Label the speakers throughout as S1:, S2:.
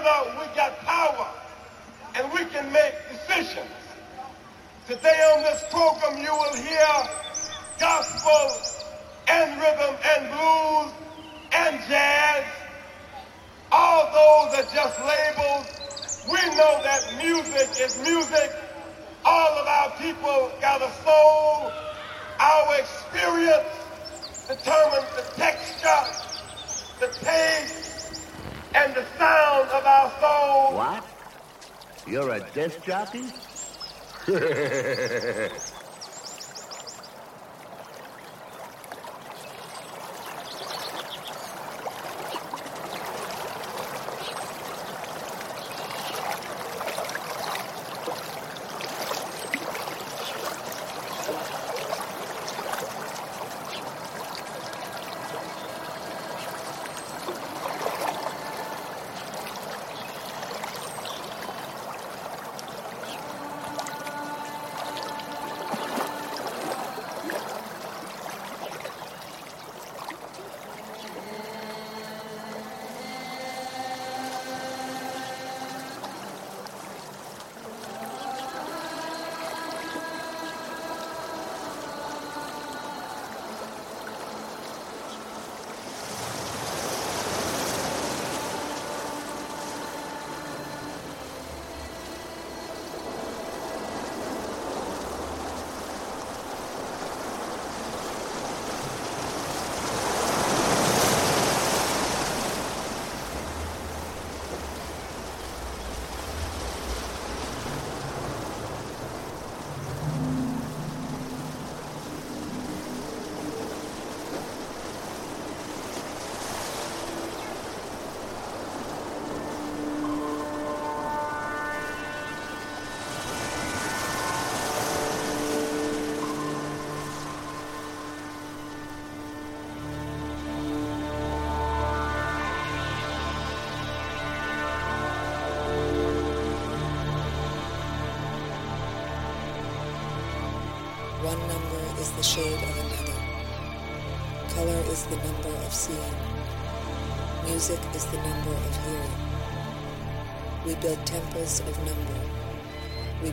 S1: Together we got power and we can make decisions. Today on this program you will hear gospel and rhythm and blues and jazz. All those are just labels. We know that music is music. All of our people got a soul. Our experience determines the texture, the taste, and the sound of our souls.
S2: What? You're a disc jockey?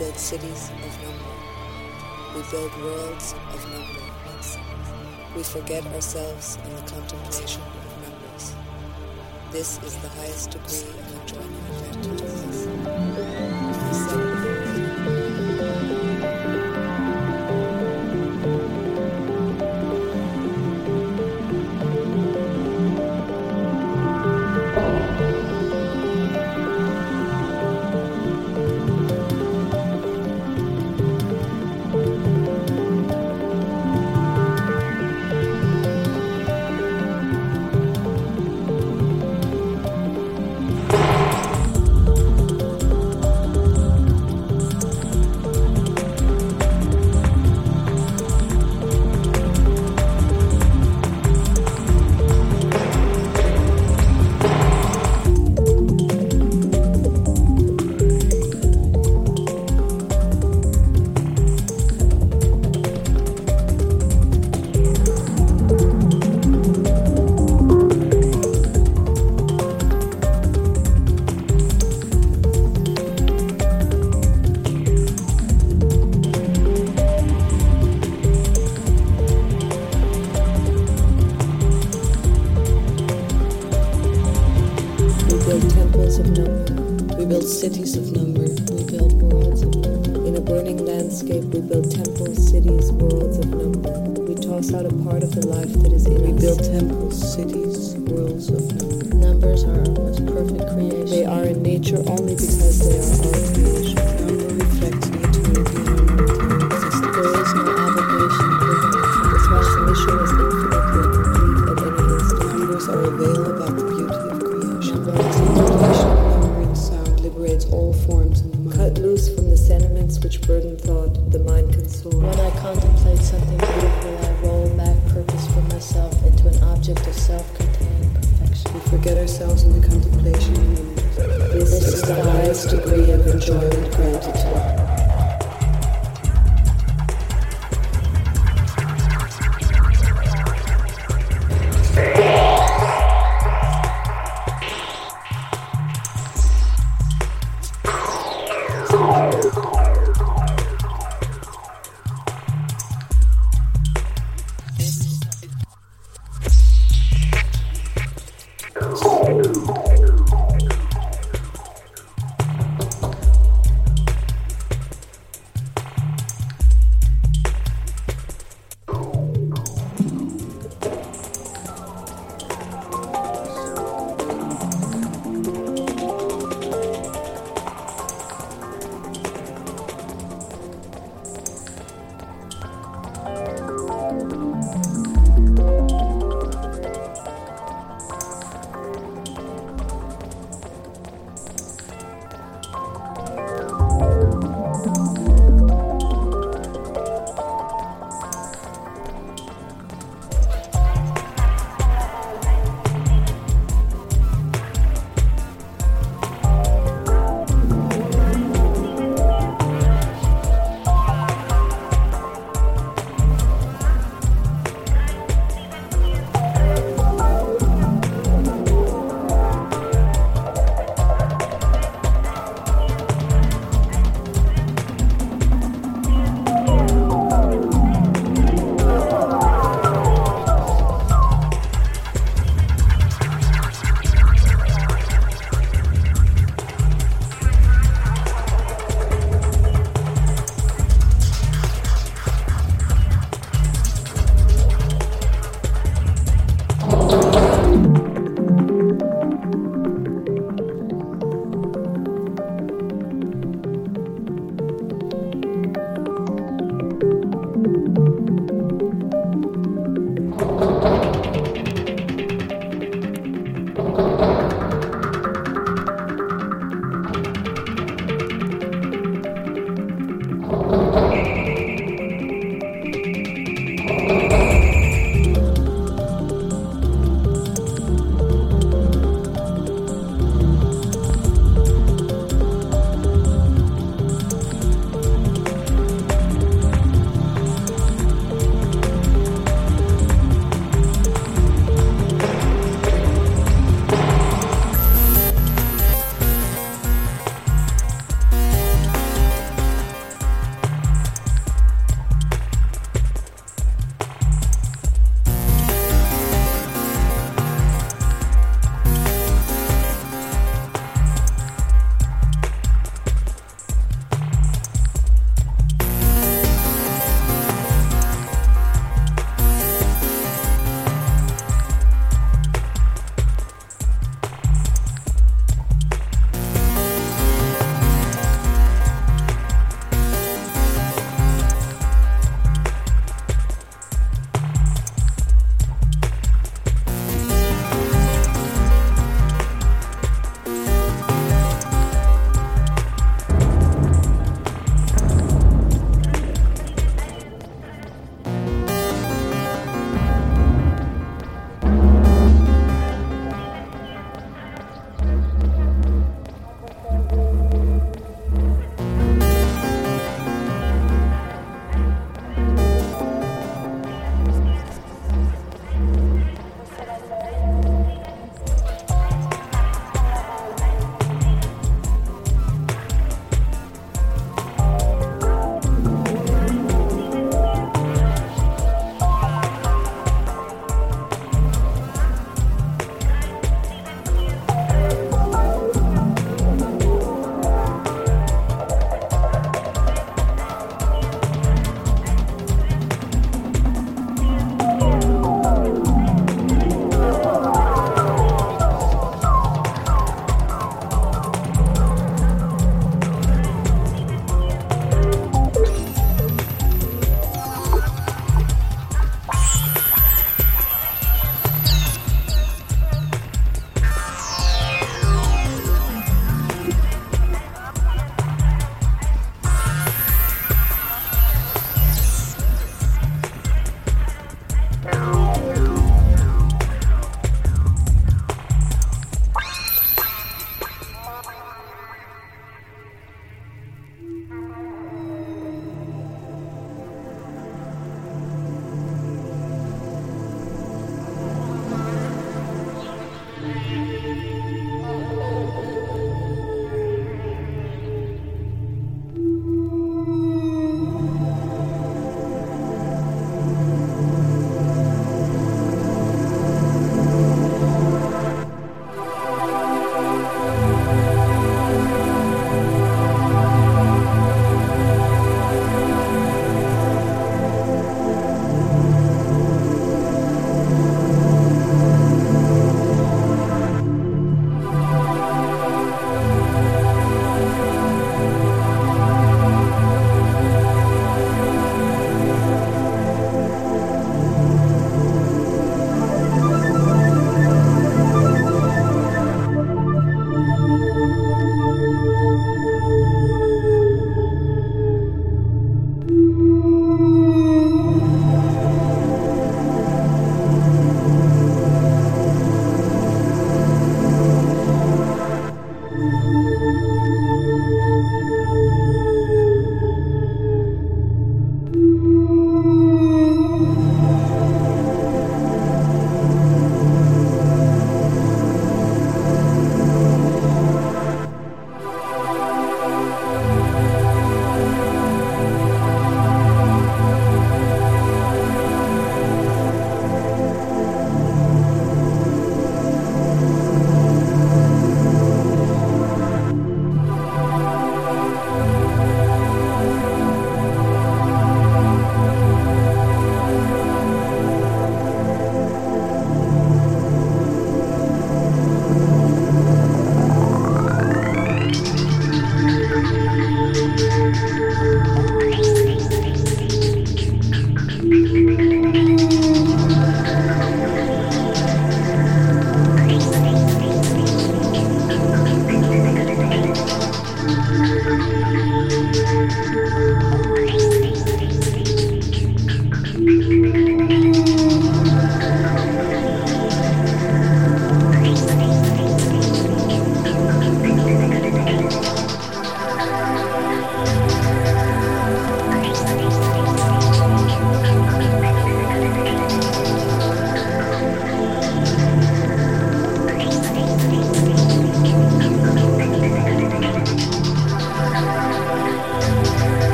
S3: build cities of number. We build worlds of number. We forget ourselves in the contemplation of numbers. This is the highest degree of enjoyment granted.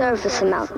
S4: Service announcement.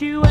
S5: you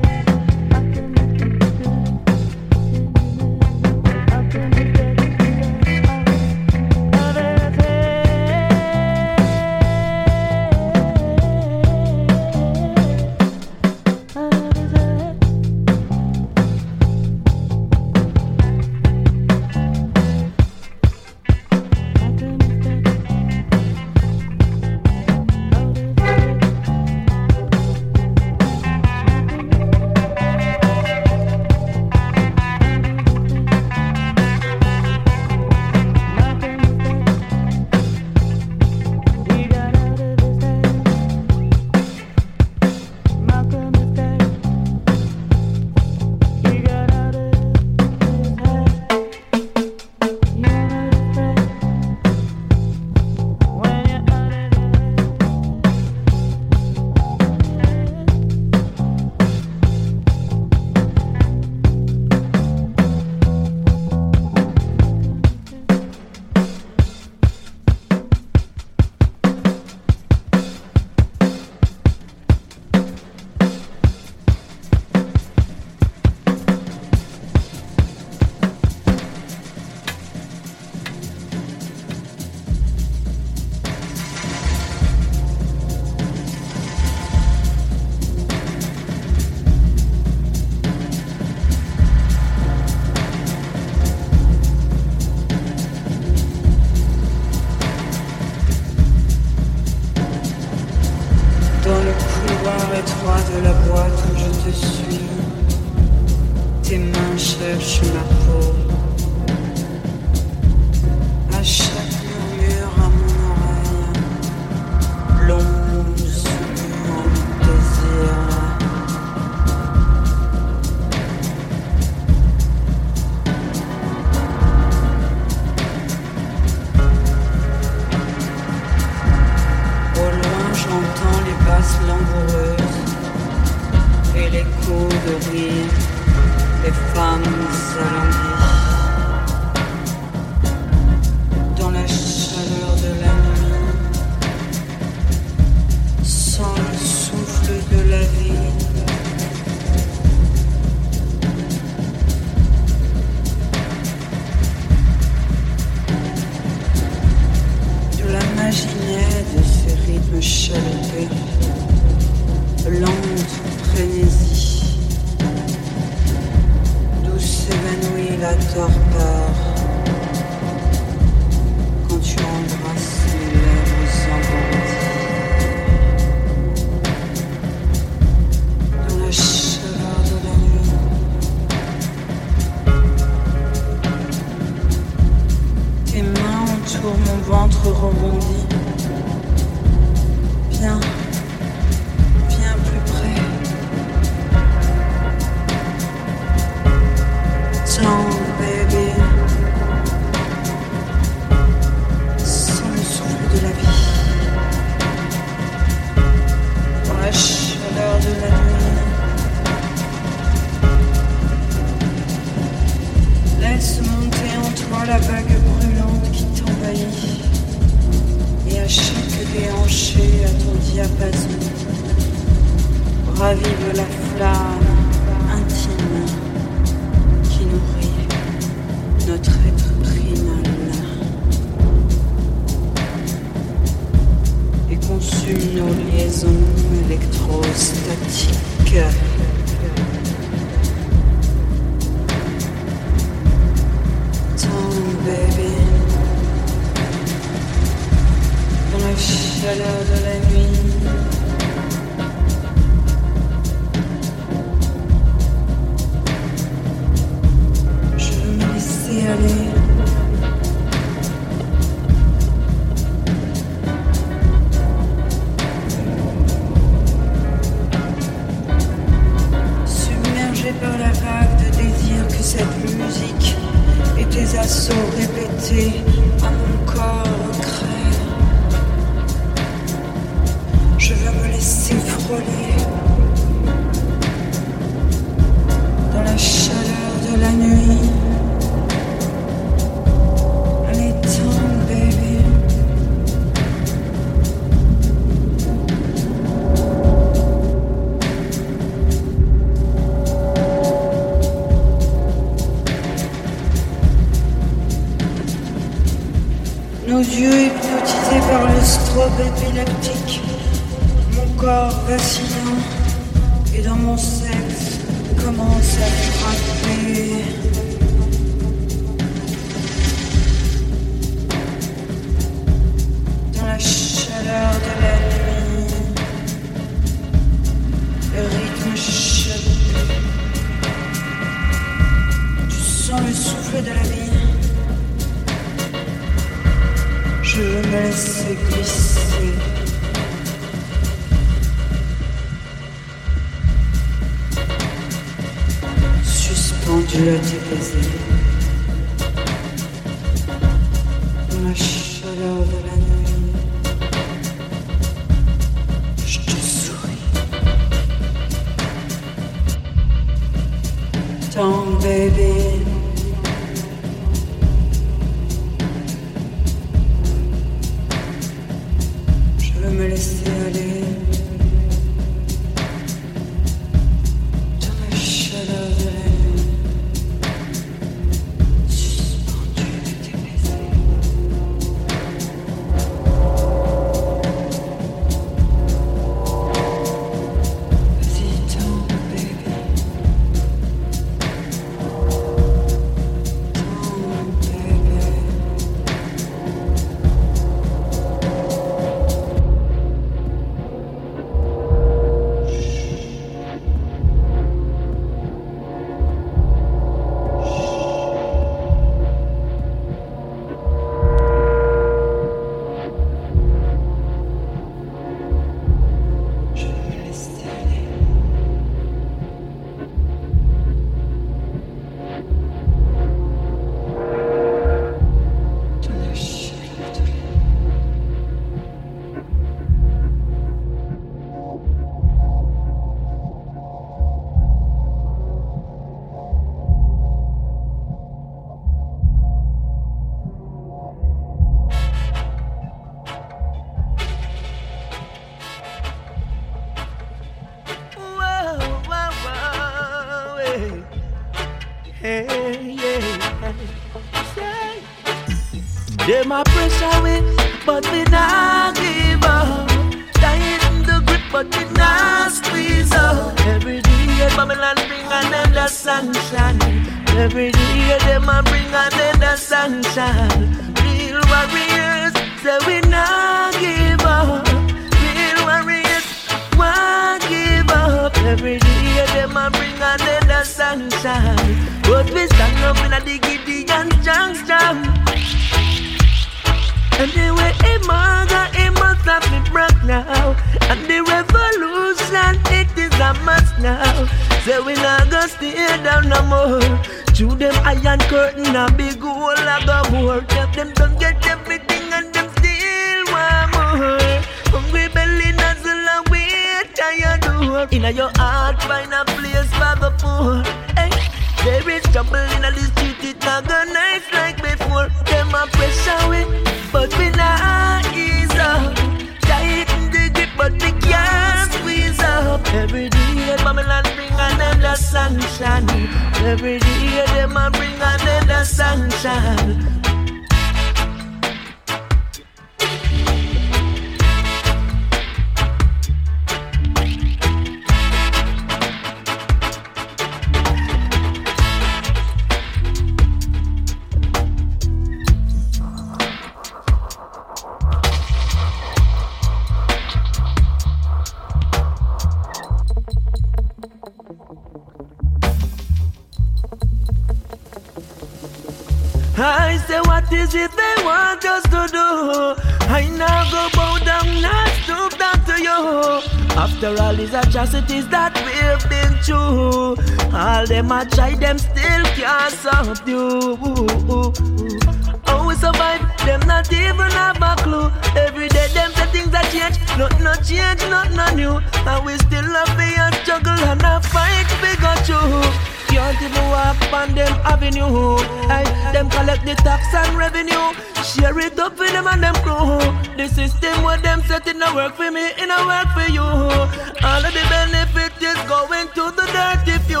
S6: tax and revenue. Share it up for them and them crew. The system where them set in a work for me, in a work for you. All of the benefit is going to the dirty few.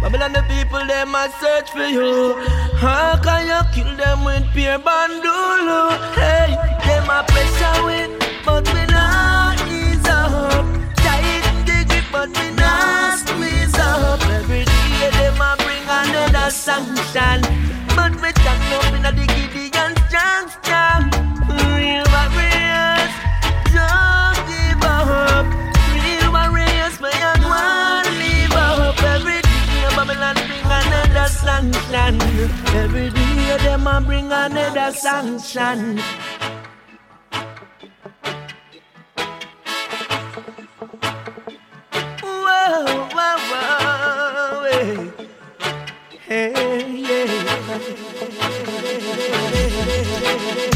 S6: Babylon the people, them a search for you. How can you kill them with pure bandolo? Hey, them a pressure with, but we not ease up. Tight the grip, but we not squeeze up. Every day them a bring another sunshine, but me stand up in diggity and strong, strong. Real warriors, don't give up. Real warriors, me young one live up. Every day Babylon bring another sunshine. Every day them a bring another sunshine. Whoa, whoa, whoa, hey, hey, Real warriors.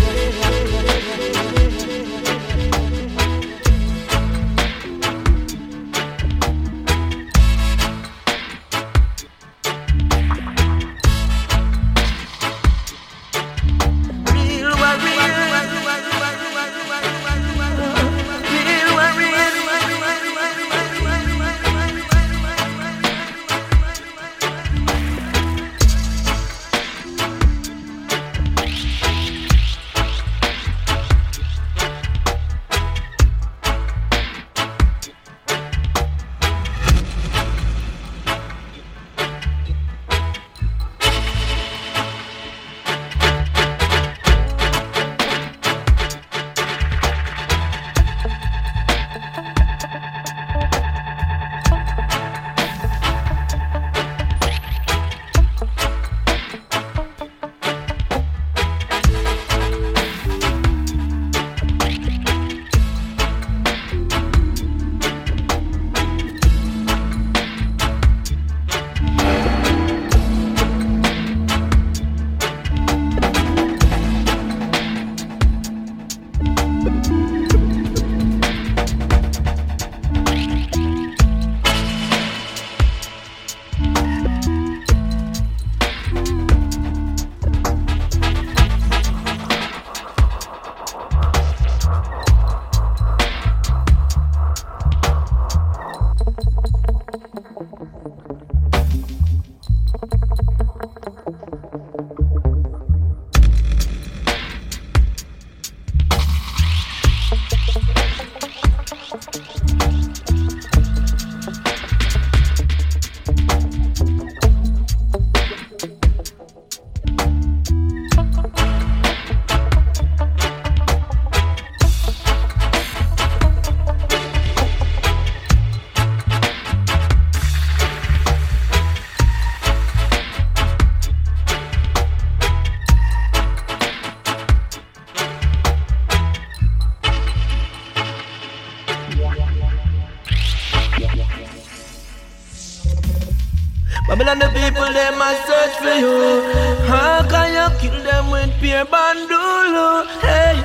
S6: people them a search for you. How can you kill them with pure bandolo? Hey.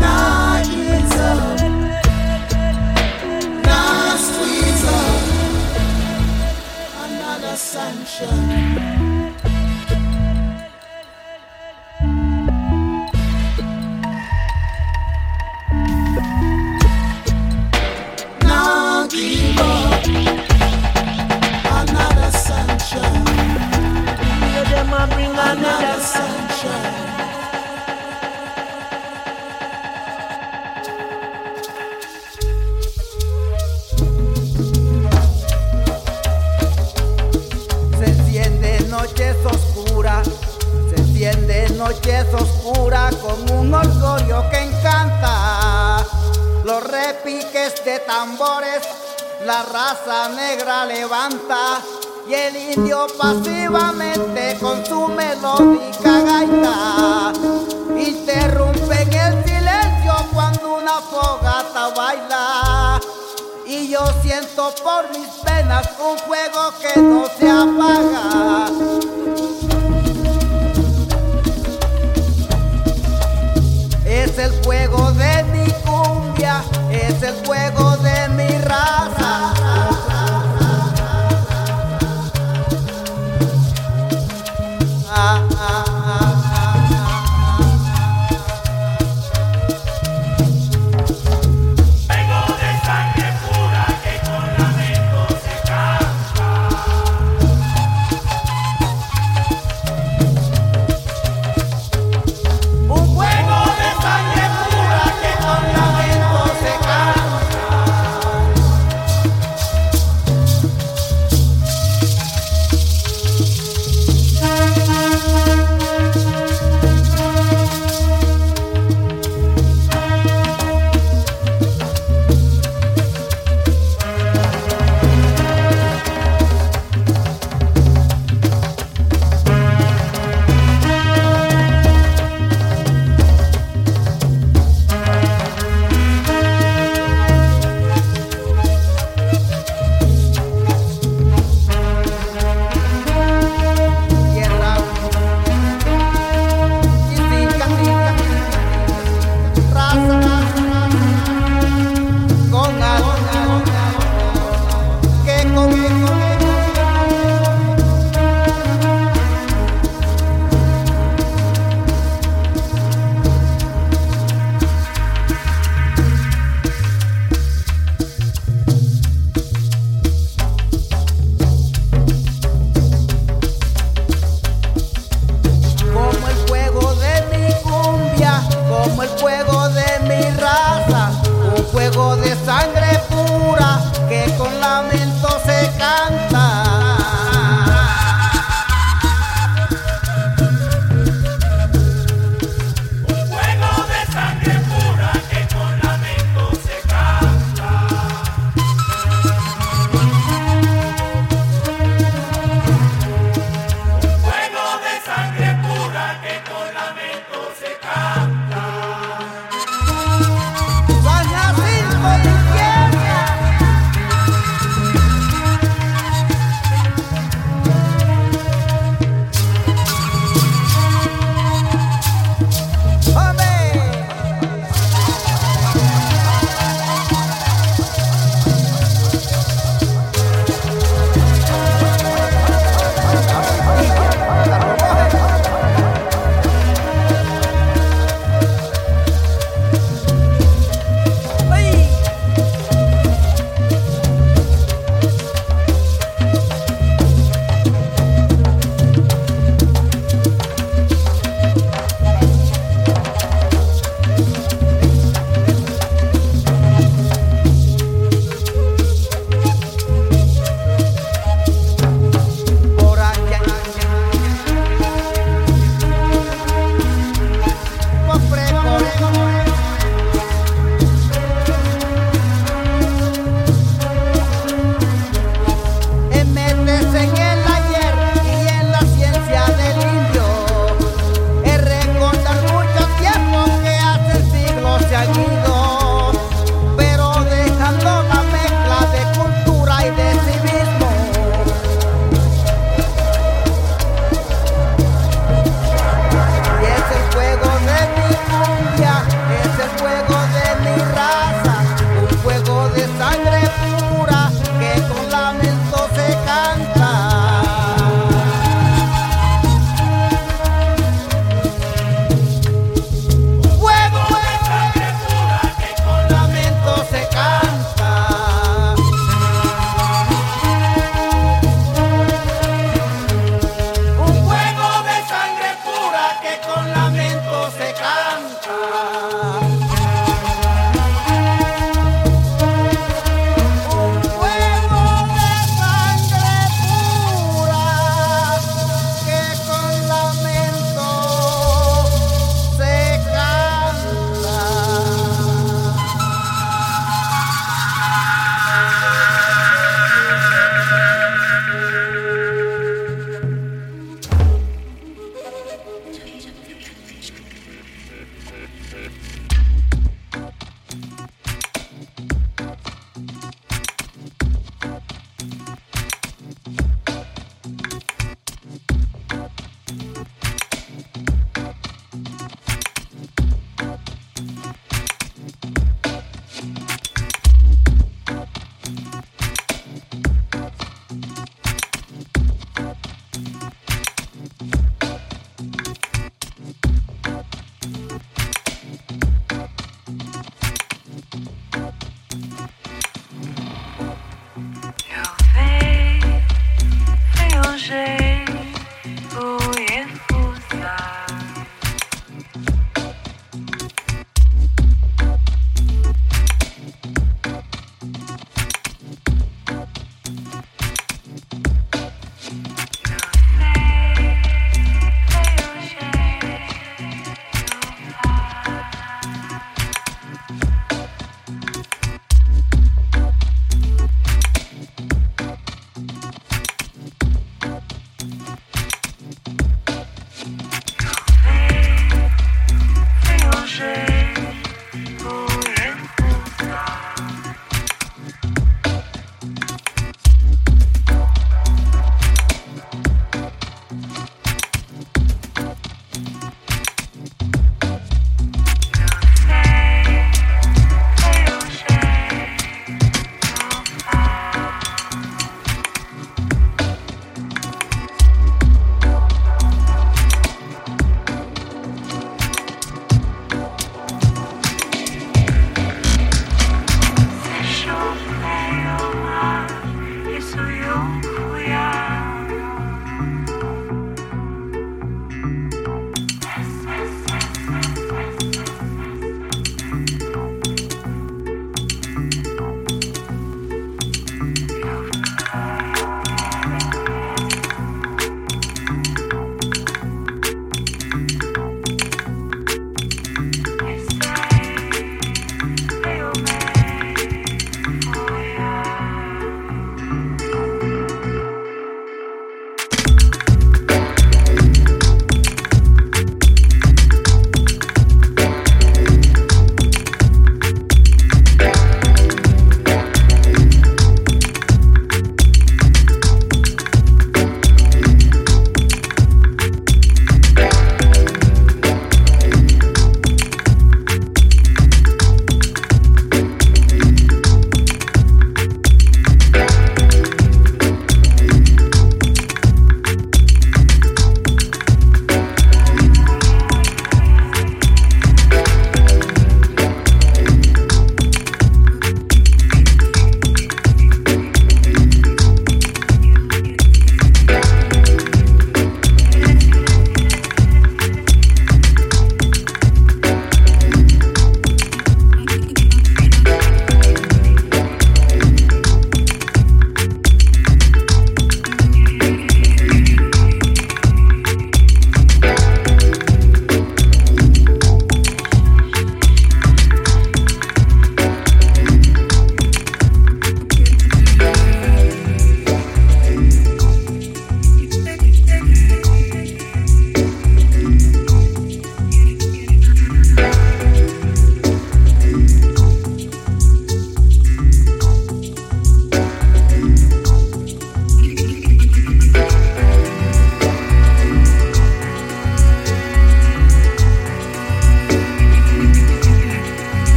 S7: Nah, Another.